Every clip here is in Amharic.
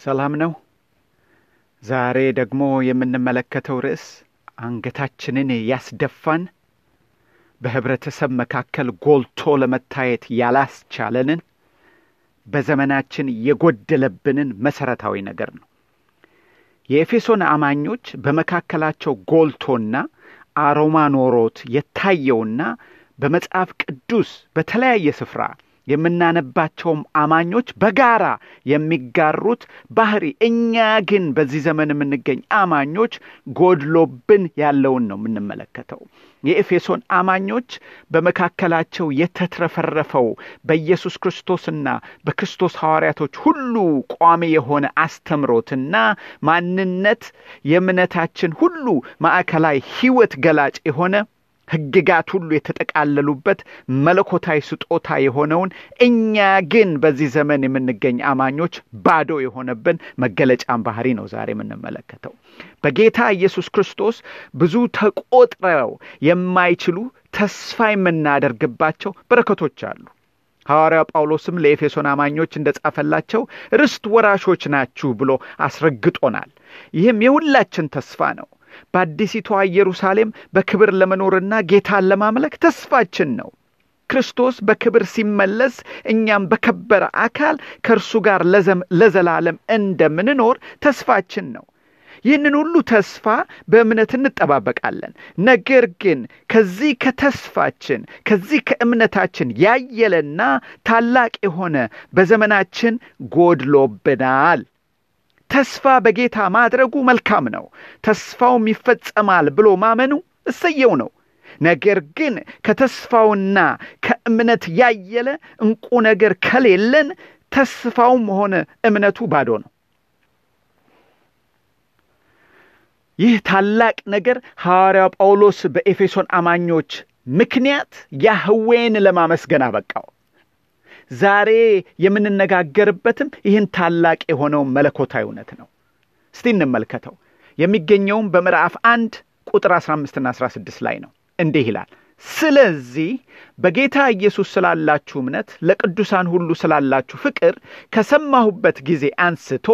ሰላም ነው። ዛሬ ደግሞ የምንመለከተው ርዕስ አንገታችንን ያስደፋን በህብረተሰብ መካከል ጎልቶ ለመታየት ያላስቻለንን በዘመናችን የጎደለብንን መሰረታዊ ነገር ነው። የኤፌሶን አማኞች በመካከላቸው ጎልቶና አሮማ ኖሮት የታየውና በመጽሐፍ ቅዱስ በተለያየ ስፍራ የምናነባቸውም አማኞች በጋራ የሚጋሩት ባህሪ እኛ ግን በዚህ ዘመን የምንገኝ አማኞች ጎድሎብን ያለውን ነው የምንመለከተው። የኤፌሶን አማኞች በመካከላቸው የተትረፈረፈው በኢየሱስ ክርስቶስና በክርስቶስ ሐዋርያቶች ሁሉ ቋሚ የሆነ አስተምሮትና ማንነት የእምነታችን ሁሉ ማዕከላዊ ሕይወት ገላጭ የሆነ ሕግጋት ሁሉ የተጠቃለሉበት መለኮታዊ ስጦታ የሆነውን እኛ ግን በዚህ ዘመን የምንገኝ አማኞች ባዶ የሆነብን መገለጫን ባህሪ ነው ዛሬ የምንመለከተው። በጌታ ኢየሱስ ክርስቶስ ብዙ ተቆጥረው የማይችሉ ተስፋ የምናደርግባቸው በረከቶች አሉ። ሐዋርያው ጳውሎስም ለኤፌሶን አማኞች እንደ ጻፈላቸው ርስት ወራሾች ናችሁ ብሎ አስረግጦናል። ይህም የሁላችን ተስፋ ነው። በአዲሲቷ ኢየሩሳሌም በክብር ለመኖርና ጌታን ለማምለክ ተስፋችን ነው። ክርስቶስ በክብር ሲመለስ እኛም በከበረ አካል ከእርሱ ጋር ለዘላለም እንደምንኖር ተስፋችን ነው። ይህንን ሁሉ ተስፋ በእምነት እንጠባበቃለን። ነገር ግን ከዚህ ከተስፋችን ከዚህ ከእምነታችን ያየለና ታላቅ የሆነ በዘመናችን ጎድሎብናል። ተስፋ በጌታ ማድረጉ መልካም ነው። ተስፋውም ይፈጸማል ብሎ ማመኑ እሰየው ነው። ነገር ግን ከተስፋውና ከእምነት ያየለ እንቁ ነገር ከሌለን ተስፋውም ሆነ እምነቱ ባዶ ነው። ይህ ታላቅ ነገር ሐዋርያው ጳውሎስ በኤፌሶን አማኞች ምክንያት ያህዌን ለማመስገን አበቃው። ዛሬ የምንነጋገርበትም ይህን ታላቅ የሆነው መለኮታዊ እውነት ነው። እስቲ እንመልከተው። የሚገኘውም በምዕራፍ አንድ ቁጥር 15ና 16 ላይ ነው። እንዲህ ይላል፣ ስለዚህ በጌታ ኢየሱስ ስላላችሁ እምነት ለቅዱሳን ሁሉ ስላላችሁ ፍቅር ከሰማሁበት ጊዜ አንስቶ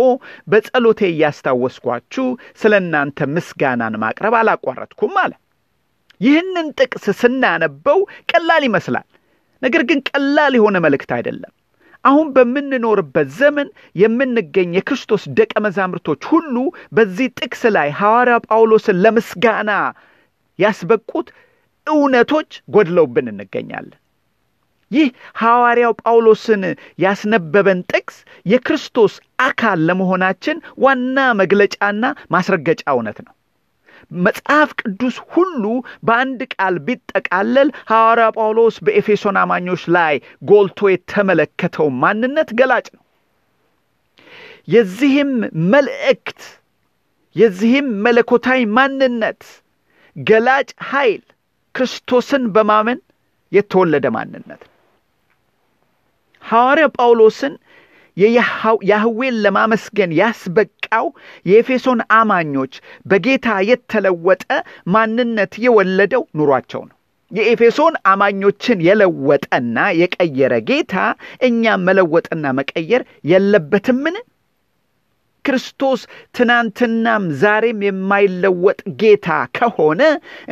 በጸሎቴ እያስታወስኳችሁ ስለ እናንተ ምስጋናን ማቅረብ አላቋረጥኩም አለ። ይህንን ጥቅስ ስናነበው ቀላል ይመስላል። ነገር ግን ቀላል የሆነ መልእክት አይደለም። አሁን በምንኖርበት ዘመን የምንገኝ የክርስቶስ ደቀ መዛሙርቶች ሁሉ በዚህ ጥቅስ ላይ ሐዋርያ ጳውሎስን ለምስጋና ያስበቁት እውነቶች ጎድለውብን እንገኛለን። ይህ ሐዋርያው ጳውሎስን ያስነበበን ጥቅስ የክርስቶስ አካል ለመሆናችን ዋና መግለጫና ማስረገጫ እውነት ነው። መጽሐፍ ቅዱስ ሁሉ በአንድ ቃል ቢጠቃለል ሐዋርያ ጳውሎስ በኤፌሶን አማኞች ላይ ጎልቶ የተመለከተው ማንነት ገላጭ ነው። የዚህም መልእክት የዚህም መለኮታዊ ማንነት ገላጭ ኃይል ክርስቶስን በማመን የተወለደ ማንነት ሐዋርያ ጳውሎስን ያህዌን ለማመስገን ያስበቃው የኤፌሶን አማኞች በጌታ የተለወጠ ማንነት የወለደው ኑሯቸው ነው። የኤፌሶን አማኞችን የለወጠና የቀየረ ጌታ እኛም መለወጥና መቀየር የለበትምን? ክርስቶስ ትናንትናም ዛሬም የማይለወጥ ጌታ ከሆነ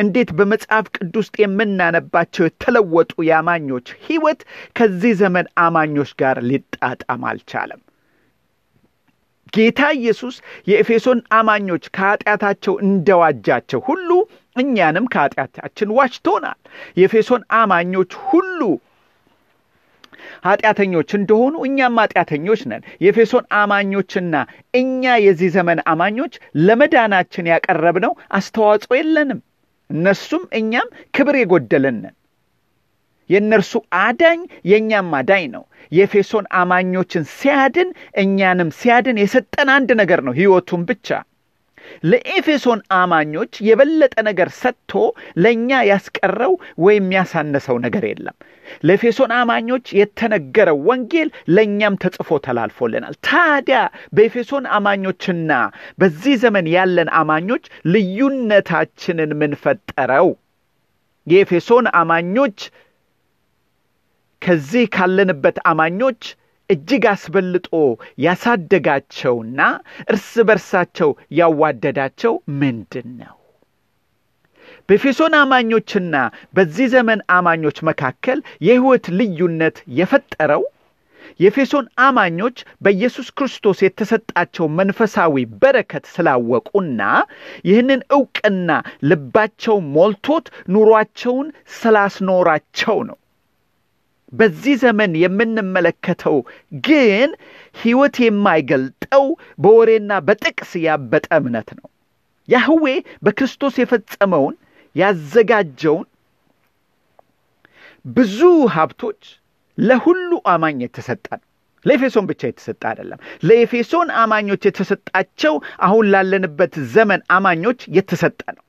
እንዴት በመጽሐፍ ቅዱስ ውስጥ የምናነባቸው የተለወጡ የአማኞች ሕይወት ከዚህ ዘመን አማኞች ጋር ሊጣጣም አልቻለም? ጌታ ኢየሱስ የኤፌሶን አማኞች ከኀጢአታቸው እንደዋጃቸው ሁሉ እኛንም ከኀጢአታችን ዋጅቶናል። የኤፌሶን አማኞች ሁሉ ኃጢአተኞች እንደሆኑ እኛም ኃጢአተኞች ነን። የኤፌሶን አማኞችና እኛ የዚህ ዘመን አማኞች ለመዳናችን ያቀረብነው አስተዋጽኦ የለንም። እነሱም እኛም ክብር የጎደለን ነን። የእነርሱ አዳኝ የእኛም አዳኝ ነው። የኤፌሶን አማኞችን ሲያድን እኛንም ሲያድን የሰጠን አንድ ነገር ነው፣ ሕይወቱን ብቻ። ለኤፌሶን አማኞች የበለጠ ነገር ሰጥቶ ለእኛ ያስቀረው ወይም ያሳነሰው ነገር የለም። ለኤፌሶን አማኞች የተነገረው ወንጌል ለእኛም ተጽፎ ተላልፎልናል። ታዲያ በኤፌሶን አማኞችና በዚህ ዘመን ያለን አማኞች ልዩነታችንን ምን ፈጠረው? የኤፌሶን አማኞች ከዚህ ካለንበት አማኞች እጅግ አስበልጦ ያሳደጋቸውና እርስ በርሳቸው ያዋደዳቸው ምንድን ነው? በኤፌሶን አማኞችና በዚህ ዘመን አማኞች መካከል የሕይወት ልዩነት የፈጠረው የኤፌሶን አማኞች በኢየሱስ ክርስቶስ የተሰጣቸው መንፈሳዊ በረከት ስላወቁና ይህንን ዕውቅና ልባቸው ሞልቶት ኑሯቸውን ስላስኖራቸው ነው። በዚህ ዘመን የምንመለከተው ግን ሕይወት የማይገልጠው በወሬና በጥቅስ ያበጠ እምነት ነው። ያህዌ በክርስቶስ የፈጸመውን ያዘጋጀውን ብዙ ሀብቶች ለሁሉ አማኝ የተሰጠ ነው። ለኤፌሶን ብቻ የተሰጠ አይደለም። ለኤፌሶን አማኞች የተሰጣቸው አሁን ላለንበት ዘመን አማኞች የተሰጠ ነው።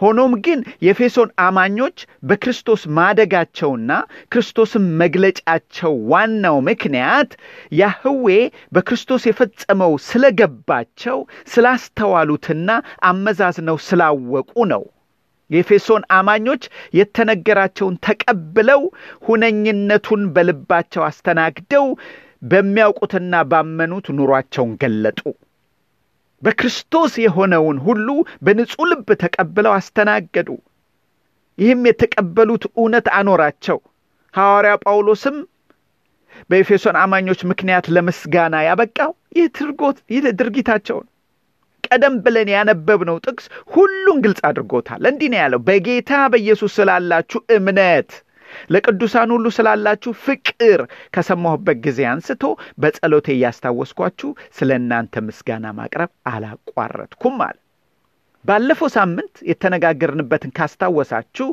ሆኖም ግን የኤፌሶን አማኞች በክርስቶስ ማደጋቸውና ክርስቶስን መግለጫቸው ዋናው ምክንያት ያህዌ በክርስቶስ የፈጸመው ስለገባቸው ስላስተዋሉትና አመዛዝነው ስላወቁ ነው። የኤፌሶን አማኞች የተነገራቸውን ተቀብለው ሁነኝነቱን በልባቸው አስተናግደው በሚያውቁትና ባመኑት ኑሯቸውን ገለጡ። በክርስቶስ የሆነውን ሁሉ በንጹሕ ልብ ተቀብለው አስተናገዱ። ይህም የተቀበሉት እውነት አኖራቸው። ሐዋርያ ጳውሎስም በኤፌሶን አማኞች ምክንያት ለምስጋና ያበቃው ይህ ድርጊታቸው ነው። ቀደም ብለን ያነበብነው ጥቅስ ሁሉን ግልጽ አድርጎታል። እንዲህ ነው ያለው፣ በጌታ በኢየሱስ ስላላችሁ እምነት ለቅዱሳን ሁሉ ስላላችሁ ፍቅር ከሰማሁበት ጊዜ አንስቶ በጸሎቴ እያስታወስኳችሁ ስለ እናንተ ምስጋና ማቅረብ አላቋረጥኩም አለ። ባለፈው ሳምንት የተነጋገርንበትን ካስታወሳችሁ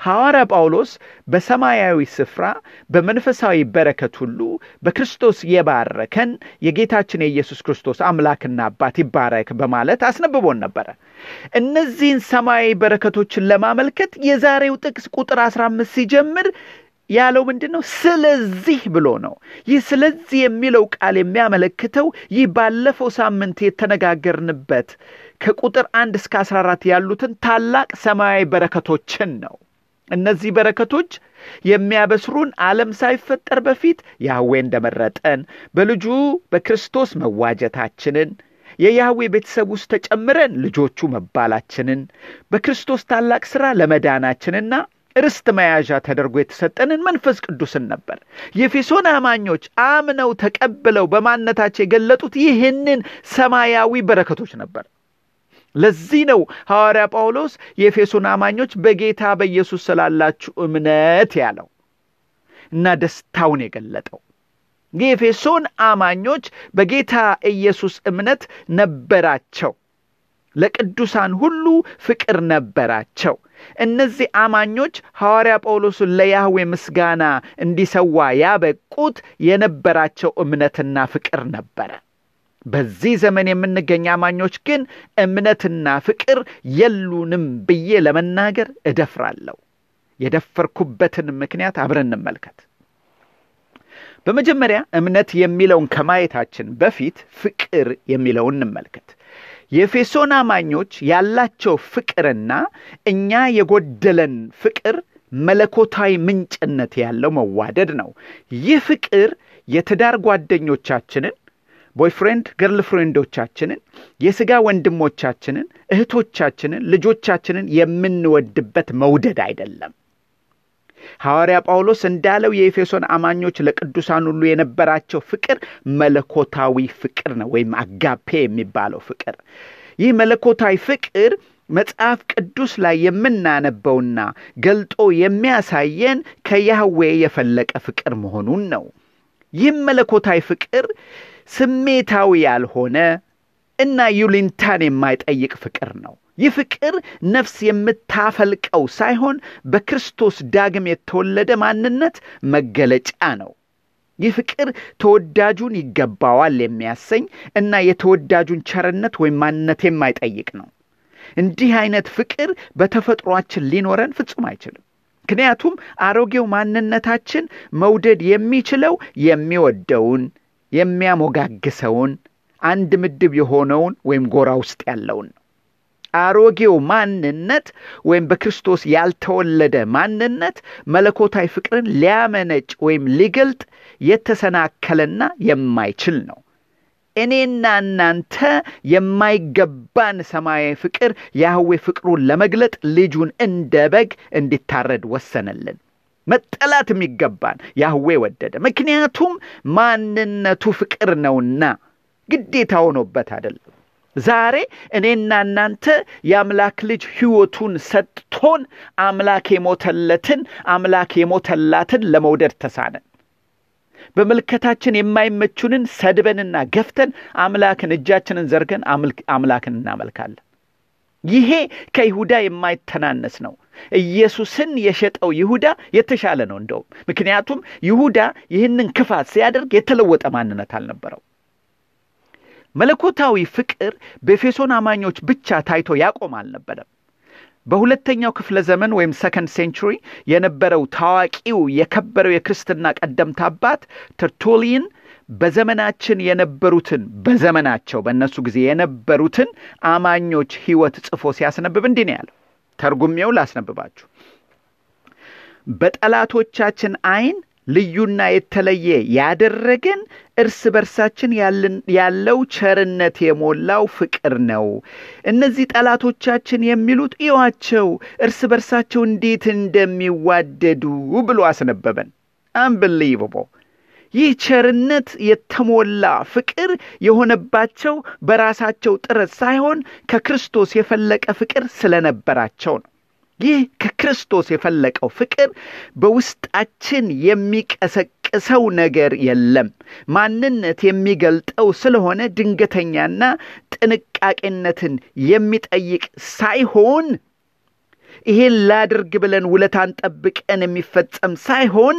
ሐዋርያ ጳውሎስ በሰማያዊ ስፍራ በመንፈሳዊ በረከት ሁሉ በክርስቶስ የባረከን የጌታችን የኢየሱስ ክርስቶስ አምላክና አባት ይባረክ በማለት አስነብቦን ነበረ። እነዚህን ሰማያዊ በረከቶችን ለማመልከት የዛሬው ጥቅስ ቁጥር አስራ አምስት ሲጀምር ያለው ምንድን ነው? ስለዚህ ብሎ ነው። ይህ ስለዚህ የሚለው ቃል የሚያመለክተው ይህ ባለፈው ሳምንት የተነጋገርንበት ከቁጥር አንድ እስከ አስራ አራት ያሉትን ታላቅ ሰማያዊ በረከቶችን ነው። እነዚህ በረከቶች የሚያበስሩን ዓለም ሳይፈጠር በፊት ያህዌ እንደመረጠን በልጁ በክርስቶስ መዋጀታችንን የያህዌ ቤተሰብ ውስጥ ተጨምረን ልጆቹ መባላችንን በክርስቶስ ታላቅ ሥራ ለመዳናችንና ርስት መያዣ ተደርጎ የተሰጠንን መንፈስ ቅዱስን ነበር። የኤፌሶን አማኞች አምነው ተቀብለው በማንነታቸው የገለጡት ይህንን ሰማያዊ በረከቶች ነበር። ለዚህ ነው ሐዋርያ ጳውሎስ የኤፌሶን አማኞች በጌታ በኢየሱስ ስላላችሁ እምነት ያለው እና ደስታውን የገለጠው። የኤፌሶን አማኞች በጌታ ኢየሱስ እምነት ነበራቸው። ለቅዱሳን ሁሉ ፍቅር ነበራቸው። እነዚህ አማኞች ሐዋርያ ጳውሎስን ለያህዌ ምስጋና እንዲሰዋ ያበቁት የነበራቸው እምነትና ፍቅር ነበረ። በዚህ ዘመን የምንገኝ አማኞች ግን እምነትና ፍቅር የሉንም ብዬ ለመናገር እደፍራለሁ። የደፈርኩበትን ምክንያት አብረን እንመልከት። በመጀመሪያ እምነት የሚለውን ከማየታችን በፊት ፍቅር የሚለውን እንመልከት። የኤፌሶን አማኞች ያላቸው ፍቅርና እኛ የጎደለን ፍቅር መለኮታዊ ምንጭነት ያለው መዋደድ ነው። ይህ ፍቅር የትዳር ጓደኞቻችንን boyfriend girlfriend ኦቻችንን፣ የሥጋ ወንድሞቻችንን፣ እህቶቻችንን፣ ልጆቻችንን የምንወድበት መውደድ አይደለም። ሐዋርያ ጳውሎስ እንዳለው የኤፌሶን አማኞች ለቅዱሳን ሁሉ የነበራቸው ፍቅር መለኮታዊ ፍቅር ነው፣ ወይም አጋፔ የሚባለው ፍቅር። ይህ መለኮታዊ ፍቅር መጽሐፍ ቅዱስ ላይ የምናነበውና ገልጦ የሚያሳየን ከያህዌ የፈለቀ ፍቅር መሆኑን ነው። ይህም መለኮታዊ ፍቅር ስሜታዊ ያልሆነ እና ዩሊንታን የማይጠይቅ ፍቅር ነው። ይህ ፍቅር ነፍስ የምታፈልቀው ሳይሆን በክርስቶስ ዳግም የተወለደ ማንነት መገለጫ ነው። ይህ ፍቅር ተወዳጁን ይገባዋል የሚያሰኝ እና የተወዳጁን ቸርነት ወይም ማንነት የማይጠይቅ ነው። እንዲህ አይነት ፍቅር በተፈጥሯችን ሊኖረን ፍጹም አይችልም። ምክንያቱም አሮጌው ማንነታችን መውደድ የሚችለው የሚወደውን የሚያሞጋግሰውን አንድ ምድብ የሆነውን ወይም ጎራ ውስጥ ያለውን ነው። አሮጌው ማንነት ወይም በክርስቶስ ያልተወለደ ማንነት መለኮታዊ ፍቅርን ሊያመነጭ ወይም ሊገልጥ የተሰናከለና የማይችል ነው። እኔና እናንተ የማይገባን ሰማያዊ ፍቅር ያህዌ ፍቅሩን ለመግለጥ ልጁን እንደ በግ እንዲታረድ ወሰነልን። መጠላት የሚገባን ያህዌ ወደደ። ምክንያቱም ማንነቱ ፍቅር ነውና ግዴታ ሆኖበት አይደለም። ዛሬ እኔና እናንተ የአምላክ ልጅ ሕይወቱን ሰጥቶን አምላክ የሞተለትን አምላክ የሞተላትን ለመውደድ ተሳነን። በመልከታችን የማይመቹንን ሰድበንና ገፍተን አምላክን እጃችንን ዘርገን አምላክን እናመልካለን። ይሄ ከይሁዳ የማይተናነስ ነው። ኢየሱስን የሸጠው ይሁዳ የተሻለ ነው እንደውም። ምክንያቱም ይሁዳ ይህንን ክፋት ሲያደርግ የተለወጠ ማንነት አልነበረው። መለኮታዊ ፍቅር በኤፌሶን አማኞች ብቻ ታይቶ ያቆም አልነበረም። በሁለተኛው ክፍለ ዘመን ወይም ሰከንድ ሴንቹሪ የነበረው ታዋቂው የከበረው የክርስትና ቀደምት አባት ተርቱሊን በዘመናችን የነበሩትን በዘመናቸው በእነሱ ጊዜ የነበሩትን አማኞች ሕይወት ጽፎ ሲያስነብብ እንዲህ ነው ያለው። ተርጉሜው ላስነብባችሁ። በጠላቶቻችን ዓይን ልዩና የተለየ ያደረገን እርስ በርሳችን ያለው ቸርነት የሞላው ፍቅር ነው። እነዚህ ጠላቶቻችን የሚሉት እዩዋቸው እርስ በርሳቸው እንዴት እንደሚዋደዱ ብሎ አስነበበን። አንብሊቨቦ ይህ ቸርነት የተሞላ ፍቅር የሆነባቸው በራሳቸው ጥረት ሳይሆን ከክርስቶስ የፈለቀ ፍቅር ስለነበራቸው ነው። ይህ ከክርስቶስ የፈለቀው ፍቅር በውስጣችን የሚቀሰቅሰው ነገር የለም። ማንነት የሚገልጠው ስለሆነ ድንገተኛና ጥንቃቄነትን የሚጠይቅ ሳይሆን ይሄን ላድርግ ብለን ውለታን ጠብቀን የሚፈጸም ሳይሆን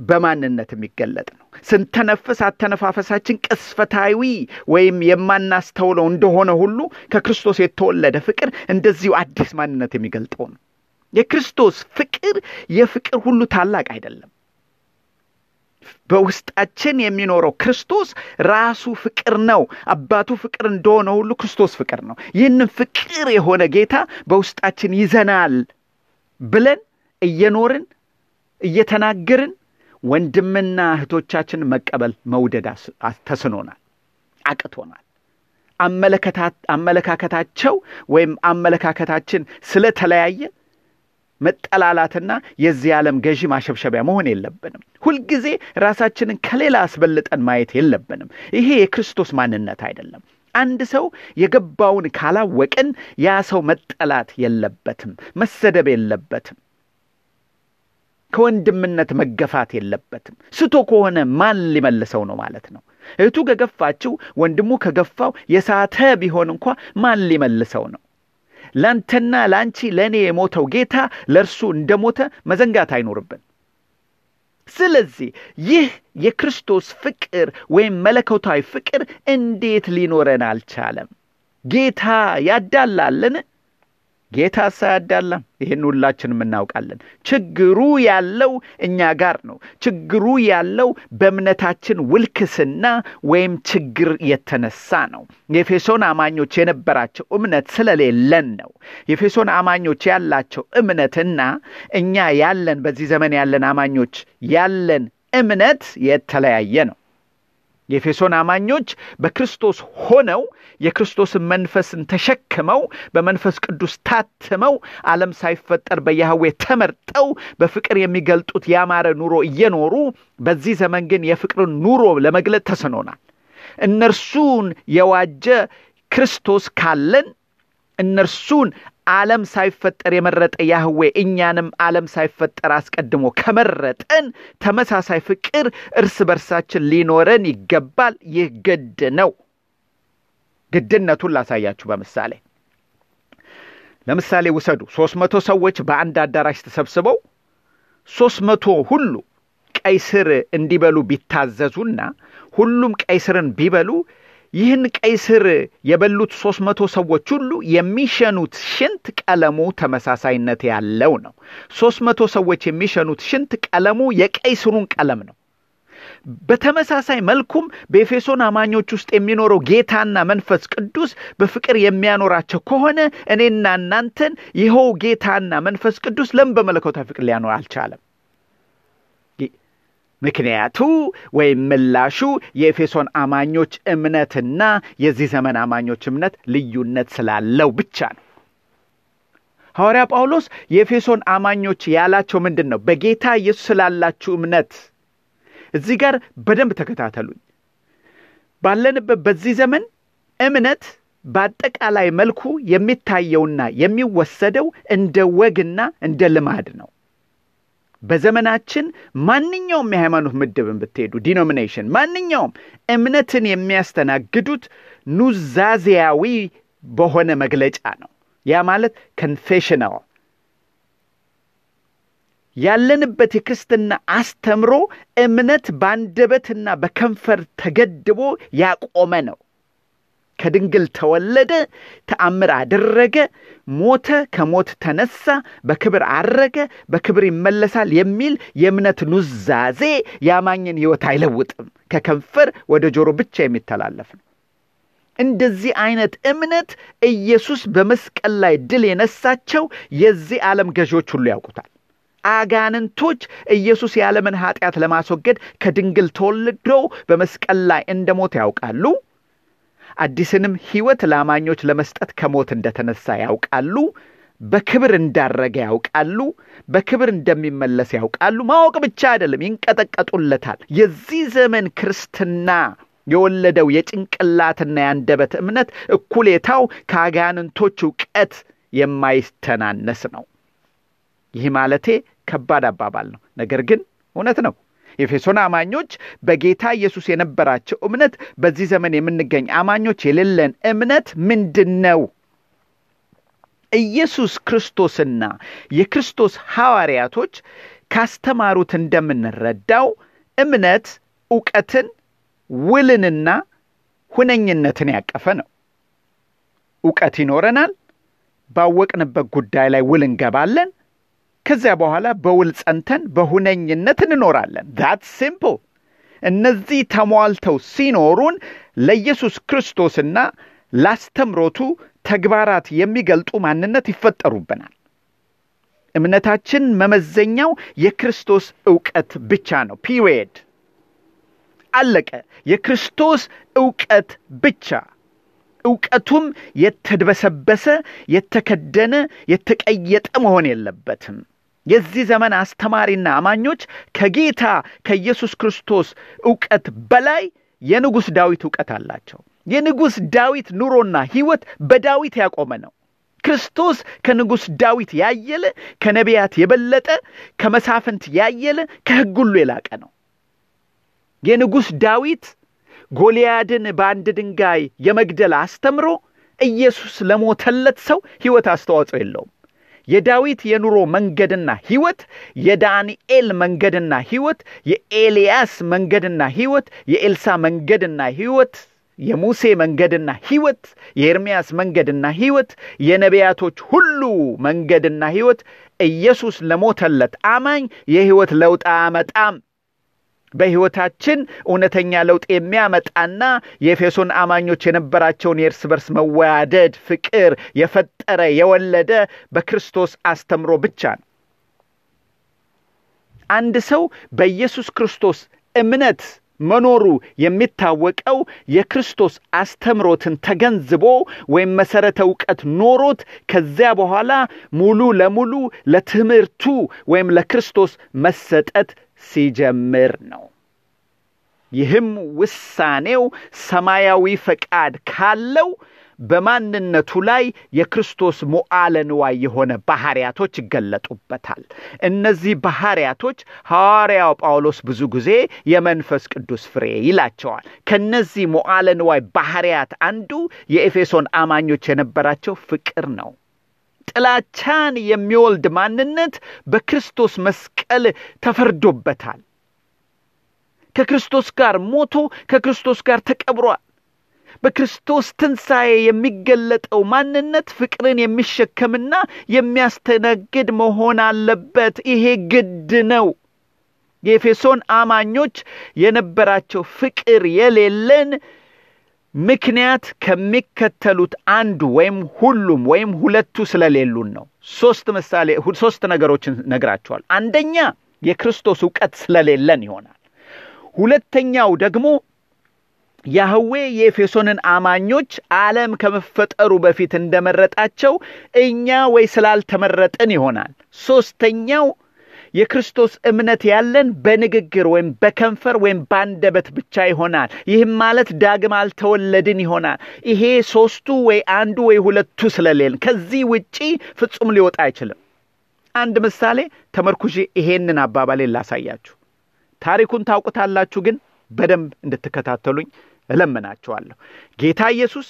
በማንነት የሚገለጥ ነው። ስንተነፍስ አተነፋፈሳችን ቅስፈታዊ ወይም የማናስተውለው እንደሆነ ሁሉ ከክርስቶስ የተወለደ ፍቅር እንደዚሁ አዲስ ማንነት የሚገልጠው ነው። የክርስቶስ ፍቅር የፍቅር ሁሉ ታላቅ አይደለም። በውስጣችን የሚኖረው ክርስቶስ ራሱ ፍቅር ነው። አባቱ ፍቅር እንደሆነ ሁሉ ክርስቶስ ፍቅር ነው። ይህንን ፍቅር የሆነ ጌታ በውስጣችን ይዘናል ብለን እየኖርን እየተናገርን ወንድምና እህቶቻችን መቀበል መውደድ ተስኖናል፣ አቅቶናል። አመለካከታቸው ወይም አመለካከታችን ስለተለያየ መጠላላትና የዚህ ዓለም ገዢ ማሸብሸቢያ መሆን የለብንም። ሁልጊዜ ራሳችንን ከሌላ አስበልጠን ማየት የለብንም። ይሄ የክርስቶስ ማንነት አይደለም። አንድ ሰው የገባውን ካላወቅን ያ ሰው መጠላት የለበትም፣ መሰደብ የለበትም ከወንድምነት መገፋት የለበትም። ስቶ ከሆነ ማን ሊመልሰው ነው ማለት ነው? እህቱ ከገፋችው ወንድሙ ከገፋው የሳተ ቢሆን እንኳ ማን ሊመልሰው ነው? ላንተና ለአንቺ ለእኔ የሞተው ጌታ ለእርሱ እንደሞተ መዘንጋት አይኖርብን። ስለዚህ ይህ የክርስቶስ ፍቅር ወይም መለኮታዊ ፍቅር እንዴት ሊኖረን አልቻለም? ጌታ ያዳላልን? ጌታ ሳያዳላም። ይህን ሁላችንም እናውቃለን። ችግሩ ያለው እኛ ጋር ነው። ችግሩ ያለው በእምነታችን ውልክስና ወይም ችግር የተነሳ ነው። የኤፌሶን አማኞች የነበራቸው እምነት ስለሌለን ነው። የኤፌሶን አማኞች ያላቸው እምነትና እኛ ያለን በዚህ ዘመን ያለን አማኞች ያለን እምነት የተለያየ ነው። የኤፌሶን አማኞች በክርስቶስ ሆነው የክርስቶስን መንፈስን ተሸክመው በመንፈስ ቅዱስ ታትመው ዓለም ሳይፈጠር በያህዌ ተመርጠው በፍቅር የሚገልጡት ያማረ ኑሮ እየኖሩ በዚህ ዘመን ግን የፍቅርን ኑሮ ለመግለጥ ተስኖናል። እነርሱን የዋጀ ክርስቶስ ካለን እነርሱን ዓለም ሳይፈጠር የመረጠ ያህዌ እኛንም ዓለም ሳይፈጠር አስቀድሞ ከመረጠን ተመሳሳይ ፍቅር እርስ በርሳችን ሊኖረን ይገባል። ይህ ግድ ነው። ግድነቱን ላሳያችሁ በምሳሌ ለምሳሌ ውሰዱ። ሶስት መቶ ሰዎች በአንድ አዳራሽ ተሰብስበው ሶስት መቶ ሁሉ ቀይ ስር እንዲበሉ ቢታዘዙና ሁሉም ቀይ ስርን ቢበሉ ይህን ቀይ ስር የበሉት ሶስት መቶ ሰዎች ሁሉ የሚሸኑት ሽንት ቀለሙ ተመሳሳይነት ያለው ነው። ሶስት መቶ ሰዎች የሚሸኑት ሽንት ቀለሙ የቀይ ስሩን ቀለም ነው። በተመሳሳይ መልኩም በኤፌሶን አማኞች ውስጥ የሚኖረው ጌታና መንፈስ ቅዱስ በፍቅር የሚያኖራቸው ከሆነ እኔና እናንተን ይኸው ጌታና መንፈስ ቅዱስ ለምን በመለኮታዊ ፍቅር ሊያኖር አልቻለም? ምክንያቱ ወይም ምላሹ የኤፌሶን አማኞች እምነትና የዚህ ዘመን አማኞች እምነት ልዩነት ስላለው ብቻ ነው። ሐዋርያ ጳውሎስ የኤፌሶን አማኞች ያላቸው ምንድን ነው? በጌታ ኢየሱስ ስላላችሁ እምነት። እዚህ ጋር በደንብ ተከታተሉኝ። ባለንበት በዚህ ዘመን እምነት በአጠቃላይ መልኩ የሚታየውና የሚወሰደው እንደ ወግና እንደ ልማድ ነው። በዘመናችን ማንኛውም የሃይማኖት ምድብን ብትሄዱ denomination፣ ማንኛውም እምነትን የሚያስተናግዱት ኑዛዜያዊ በሆነ መግለጫ ነው። ያ ማለት confessional ያለንበት የክርስትና አስተምሮ እምነት በአንደበትና በከንፈር ተገድቦ ያቆመ ነው። ከድንግል ተወለደ፣ ተአምር አደረገ፣ ሞተ፣ ከሞት ተነሳ፣ በክብር አረገ፣ በክብር ይመለሳል የሚል የእምነት ኑዛዜ የአማኝን ሕይወት አይለውጥም። ከከንፈር ወደ ጆሮ ብቻ የሚተላለፍ ነው። እንደዚህ አይነት እምነት ኢየሱስ በመስቀል ላይ ድል የነሳቸው የዚህ ዓለም ገዢዎች ሁሉ ያውቁታል። አጋንንቶች ኢየሱስ የዓለምን ኃጢአት ለማስወገድ ከድንግል ተወልዶ በመስቀል ላይ እንደ ሞት ያውቃሉ። አዲስንም ሕይወት ለአማኞች ለመስጠት ከሞት እንደተነሳ ያውቃሉ። በክብር እንዳረገ ያውቃሉ። በክብር እንደሚመለስ ያውቃሉ። ማወቅ ብቻ አይደለም፣ ይንቀጠቀጡለታል። የዚህ ዘመን ክርስትና የወለደው የጭንቅላትና የአንደበት እምነት እኩሌታው ከአጋንንቶች እውቀት የማይተናነስ ነው። ይህ ማለቴ ከባድ አባባል ነው፣ ነገር ግን እውነት ነው። የኤፌሶን አማኞች በጌታ ኢየሱስ የነበራቸው እምነት በዚህ ዘመን የምንገኝ አማኞች የሌለን እምነት ምንድን ነው? ኢየሱስ ክርስቶስና የክርስቶስ ሐዋርያቶች ካስተማሩት እንደምንረዳው እምነት እውቀትን፣ ውልንና ሁነኝነትን ያቀፈ ነው። እውቀት ይኖረናል። ባወቅንበት ጉዳይ ላይ ውል እንገባለን። ከዚያ በኋላ በውል ጸንተን በሁነኝነት እንኖራለን። That simple። እነዚህ ተሟልተው ሲኖሩን ለኢየሱስ ክርስቶስና ላስተምሮቱ ተግባራት የሚገልጡ ማንነት ይፈጠሩብናል። እምነታችን መመዘኛው የክርስቶስ እውቀት ብቻ ነው። Period። አለቀ። የክርስቶስ እውቀት ብቻ። እውቀቱም የተድበሰበሰ፣ የተከደነ፣ የተቀየጠ መሆን የለበትም። የዚህ ዘመን አስተማሪና አማኞች ከጌታ ከኢየሱስ ክርስቶስ እውቀት በላይ የንጉሥ ዳዊት እውቀት አላቸው። የንጉሥ ዳዊት ኑሮና ሕይወት በዳዊት ያቆመ ነው። ክርስቶስ ከንጉሥ ዳዊት ያየለ፣ ከነቢያት የበለጠ፣ ከመሳፍንት ያየለ፣ ከሕግ ሁሉ የላቀ ነው። የንጉሥ ዳዊት ጎልያድን በአንድ ድንጋይ የመግደል አስተምሮ ኢየሱስ ለሞተለት ሰው ሕይወት አስተዋጽኦ የለውም። የዳዊት የኑሮ መንገድና ሕይወት፣ የዳንኤል መንገድና ሕይወት፣ የኤልያስ መንገድና ሕይወት፣ የኤልሳ መንገድና ሕይወት፣ የሙሴ መንገድና ሕይወት፣ የኤርምያስ መንገድና ሕይወት፣ የነቢያቶች ሁሉ መንገድና ሕይወት ኢየሱስ ለሞተለት አማኝ የሕይወት ለውጥ አያመጣም። በሕይወታችን እውነተኛ ለውጥ የሚያመጣና የኤፌሶን አማኞች የነበራቸውን የእርስ በርስ መዋደድ ፍቅር የፈጠረ የወለደ በክርስቶስ አስተምሮ ብቻ ነው። አንድ ሰው በኢየሱስ ክርስቶስ እምነት መኖሩ የሚታወቀው የክርስቶስ አስተምሮትን ተገንዝቦ ወይም መሰረተ እውቀት ኖሮት ከዚያ በኋላ ሙሉ ለሙሉ ለትምህርቱ ወይም ለክርስቶስ መሰጠት ሲጀምር ነው። ይህም ውሳኔው ሰማያዊ ፈቃድ ካለው በማንነቱ ላይ የክርስቶስ ሞዓለ የሆነ ባህሪያቶች ይገለጡበታል። እነዚህ ባህሪያቶች ሐዋርያው ጳውሎስ ብዙ ጊዜ የመንፈስ ቅዱስ ፍሬ ይላቸዋል። ከነዚህ ሞዓለ ንዋይ ባህሪያት አንዱ የኤፌሶን አማኞች የነበራቸው ፍቅር ነው። ጥላቻን የሚወልድ ማንነት በክርስቶስ መስቀል ተፈርዶበታል። ከክርስቶስ ጋር ሞቶ ከክርስቶስ ጋር ተቀብሯል። በክርስቶስ ትንሣኤ የሚገለጠው ማንነት ፍቅርን የሚሸከምና የሚያስተናግድ መሆን አለበት። ይሄ ግድ ነው። የኤፌሶን አማኞች የነበራቸው ፍቅር የሌለን ምክንያት ከሚከተሉት አንዱ ወይም ሁሉም ወይም ሁለቱ ስለሌሉን ነው። ሶስት ምሳሌ ሶስት ነገሮችን ነግራቸዋል። አንደኛ የክርስቶስ እውቀት ስለሌለን ይሆናል። ሁለተኛው ደግሞ ያህዌ የኤፌሶንን አማኞች ዓለም ከመፈጠሩ በፊት እንደመረጣቸው እኛ ወይ ስላልተመረጥን ይሆናል። ሦስተኛው የክርስቶስ እምነት ያለን በንግግር ወይም በከንፈር ወይም በአንደበት ብቻ ይሆናል። ይህም ማለት ዳግም አልተወለድን ይሆናል። ይሄ ሦስቱ ወይ አንዱ ወይ ሁለቱ ስለሌለን ከዚህ ውጪ ፍጹም ሊወጣ አይችልም። አንድ ምሳሌ ተመርኩዤ ይሄንን አባባሌን ላሳያችሁ። ታሪኩን ታውቁታላችሁ፣ ግን በደንብ እንድትከታተሉኝ እለምናቸዋለሁ። ጌታ ኢየሱስ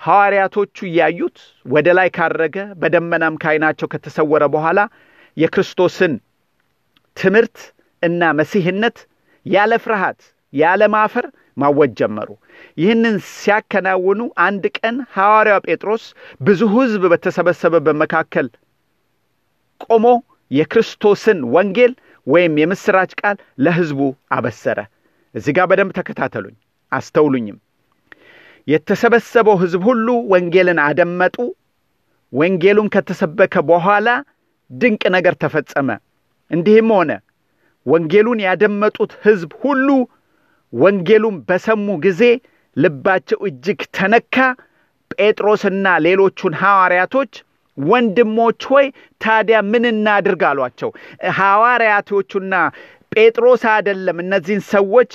ሐዋርያቶቹ እያዩት ወደ ላይ ካረገ በደመናም ካይናቸው ከተሰወረ በኋላ የክርስቶስን ትምህርት እና መሲህነት ያለ ፍርሃት ያለ ማፈር ማወጅ ጀመሩ። ይህንን ሲያከናውኑ አንድ ቀን ሐዋርያው ጴጥሮስ ብዙ ሕዝብ በተሰበሰበበት መካከል ቆሞ የክርስቶስን ወንጌል ወይም የምሥራች ቃል ለሕዝቡ አበሰረ። እዚህ ጋር በደንብ ተከታተሉኝ፣ አስተውሉኝም። የተሰበሰበው ሕዝብ ሁሉ ወንጌልን አደመጡ። ወንጌሉን ከተሰበከ በኋላ ድንቅ ነገር ተፈጸመ። እንዲህም ሆነ ወንጌሉን ያደመጡት ሕዝብ ሁሉ ወንጌሉን በሰሙ ጊዜ ልባቸው እጅግ ተነካ። ጴጥሮስና ሌሎቹን ሐዋርያቶች ወንድሞች ሆይ ታዲያ ምን እናድርግ አሏቸው። ሐዋርያቶቹና ጴጥሮስ አይደለም እነዚህን ሰዎች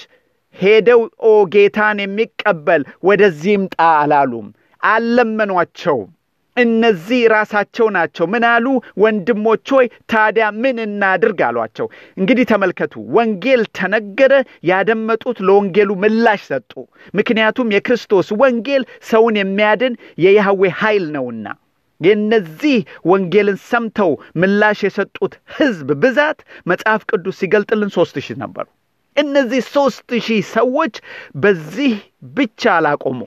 ሄደው ኦ ጌታን የሚቀበል ወደዚህ ይምጣ አላሉም፣ አልለመኗቸውም። እነዚህ ራሳቸው ናቸው። ምን አሉ? ወንድሞች ሆይ ታዲያ ምን እናድርግ አሏቸው። እንግዲህ ተመልከቱ፣ ወንጌል ተነገረ። ያደመጡት ለወንጌሉ ምላሽ ሰጡ። ምክንያቱም የክርስቶስ ወንጌል ሰውን የሚያድን የያህዌ ኃይል ነውና። የእነዚህ ወንጌልን ሰምተው ምላሽ የሰጡት ሕዝብ ብዛት መጽሐፍ ቅዱስ ሲገልጥልን ሦስት ሺህ ነበሩ። እነዚህ ሦስት ሺህ ሰዎች በዚህ ብቻ አላቆሙ።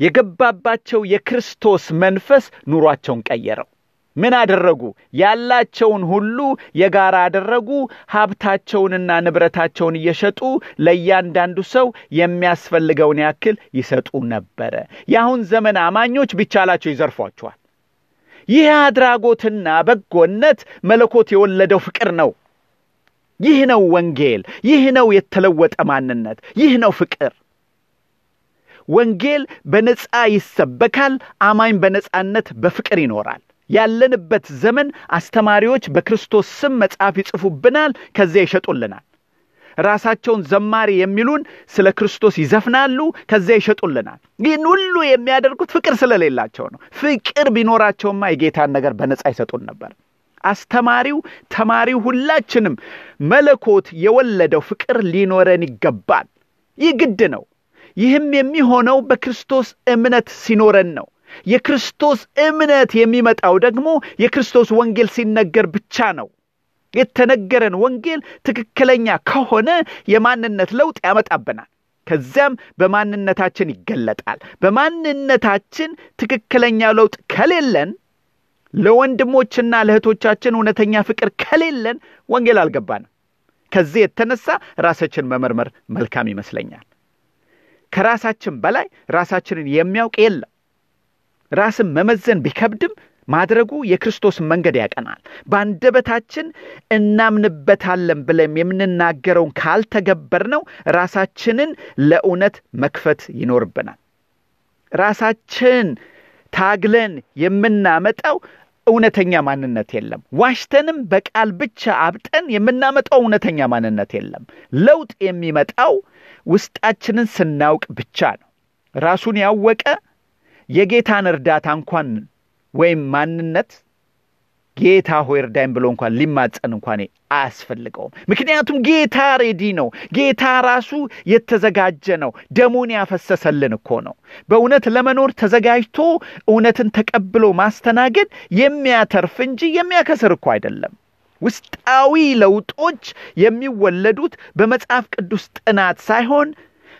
የገባባቸው የክርስቶስ መንፈስ ኑሯቸውን ቀየረው። ምን አደረጉ? ያላቸውን ሁሉ የጋራ አደረጉ። ሀብታቸውንና ንብረታቸውን እየሸጡ ለእያንዳንዱ ሰው የሚያስፈልገውን ያክል ይሰጡ ነበረ። የአሁን ዘመን አማኞች ቢቻላቸው ይዘርፏቸዋል። ይህ አድራጎትና በጎነት መለኮት የወለደው ፍቅር ነው። ይህ ነው ወንጌል። ይህ ነው የተለወጠ ማንነት። ይህ ነው ፍቅር። ወንጌል በነፃ ይሰበካል። አማኝ በነፃነት በፍቅር ይኖራል። ያለንበት ዘመን አስተማሪዎች በክርስቶስ ስም መጽሐፍ ይጽፉብናል፣ ከዚያ ይሸጡልናል። ራሳቸውን ዘማሪ የሚሉን ስለ ክርስቶስ ይዘፍናሉ፣ ከዚያ ይሸጡልናል። ይህን ሁሉ የሚያደርጉት ፍቅር ስለሌላቸው ነው። ፍቅር ቢኖራቸውማ የጌታን ነገር በነፃ ይሰጡን ነበር። አስተማሪው፣ ተማሪው፣ ሁላችንም መለኮት የወለደው ፍቅር ሊኖረን ይገባል። ይህ ግድ ነው። ይህም የሚሆነው በክርስቶስ እምነት ሲኖረን ነው። የክርስቶስ እምነት የሚመጣው ደግሞ የክርስቶስ ወንጌል ሲነገር ብቻ ነው። የተነገረን ወንጌል ትክክለኛ ከሆነ የማንነት ለውጥ ያመጣብናል። ከዚያም በማንነታችን ይገለጣል። በማንነታችን ትክክለኛ ለውጥ ከሌለን፣ ለወንድሞችና ለእህቶቻችን እውነተኛ ፍቅር ከሌለን ወንጌል አልገባንም። ከዚህ የተነሳ ራሳችን መመርመር መልካም ይመስለኛል። ከራሳችን በላይ ራሳችንን የሚያውቅ የለም። ራስን መመዘን ቢከብድም ማድረጉ የክርስቶስን መንገድ ያቀናል። በአንደበታችን እናምንበታለን ብለን የምንናገረውን ካልተገበርነው ራሳችንን ለእውነት መክፈት ይኖርብናል። ራሳችን ታግለን የምናመጣው እውነተኛ ማንነት የለም። ዋሽተንም በቃል ብቻ አብጠን የምናመጣው እውነተኛ ማንነት የለም። ለውጥ የሚመጣው ውስጣችንን ስናውቅ ብቻ ነው። ራሱን ያወቀ የጌታን እርዳታ እንኳን ወይም ማንነት ጌታ ሆይ እርዳኝ ብሎ እንኳን ሊማጸን እንኳን አያስፈልገውም። ምክንያቱም ጌታ ሬዲ ነው። ጌታ ራሱ የተዘጋጀ ነው። ደሙን ያፈሰሰልን እኮ ነው። በእውነት ለመኖር ተዘጋጅቶ እውነትን ተቀብሎ ማስተናገድ የሚያተርፍ እንጂ የሚያከስር እኮ አይደለም። ውስጣዊ ለውጦች የሚወለዱት በመጽሐፍ ቅዱስ ጥናት ሳይሆን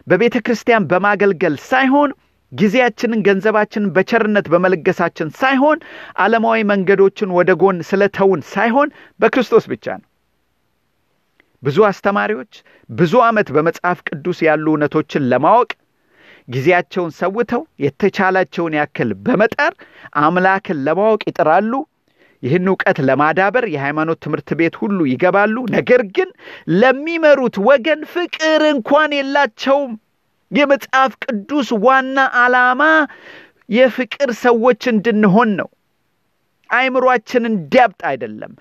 በቤተ ክርስቲያን በማገልገል ሳይሆን ጊዜያችንን፣ ገንዘባችንን በቸርነት በመለገሳችን ሳይሆን ዓለማዊ መንገዶችን ወደ ጎን ስለተውን ሳይሆን በክርስቶስ ብቻ ነው። ብዙ አስተማሪዎች ብዙ ዓመት በመጽሐፍ ቅዱስ ያሉ እውነቶችን ለማወቅ ጊዜያቸውን ሰውተው የተቻላቸውን ያክል በመጣር አምላክን ለማወቅ ይጥራሉ። ይህን እውቀት ለማዳበር የሃይማኖት ትምህርት ቤት ሁሉ ይገባሉ። ነገር ግን ለሚመሩት ወገን ፍቅር እንኳን የላቸውም። የመጽሐፍ ቅዱስ ዋና ዓላማ የፍቅር ሰዎች እንድንሆን ነው። አይምሯችን እንዲያብጥ አይደለም።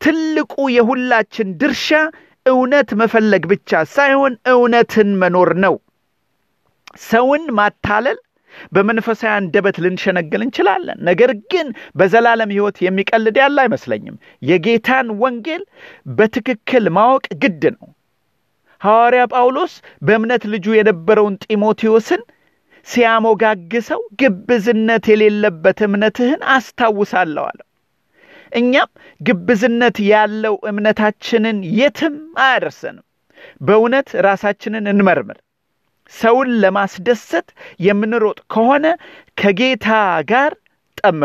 ትልቁ የሁላችን ድርሻ እውነት መፈለግ ብቻ ሳይሆን እውነትን መኖር ነው። ሰውን ማታለል በመንፈሳዊ አንደበት ልንሸነግል እንችላለን። ነገር ግን በዘላለም ሕይወት የሚቀልድ ያለ አይመስለኝም። የጌታን ወንጌል በትክክል ማወቅ ግድ ነው። ሐዋርያ ጳውሎስ በእምነት ልጁ የነበረውን ጢሞቴዎስን ሲያሞጋግሰው ግብዝነት የሌለበት እምነትህን አስታውሳለሁ አለው። እኛም ግብዝነት ያለው እምነታችንን የትም አያደርሰንም። በእውነት ራሳችንን እንመርምር። ሰውን ለማስደሰት የምንሮጥ ከሆነ ከጌታ ጋር ጠብ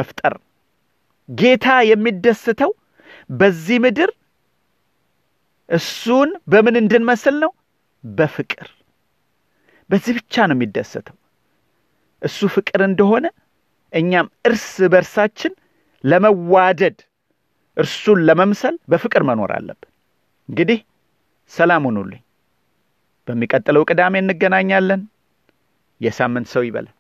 ጌታ የሚደስተው በዚህ ምድር እሱን በምን እንድንመስል ነው? በፍቅር። በዚህ ብቻ ነው የሚደሰተው። እሱ ፍቅር እንደሆነ እኛም እርስ በርሳችን ለመዋደድ እርሱን ለመምሰል በፍቅር መኖር አለብን። እንግዲህ ሰላም ሁኑልኝ። በሚቀጥለው ቅዳሜ እንገናኛለን። የሳምንት ሰው ይበለን።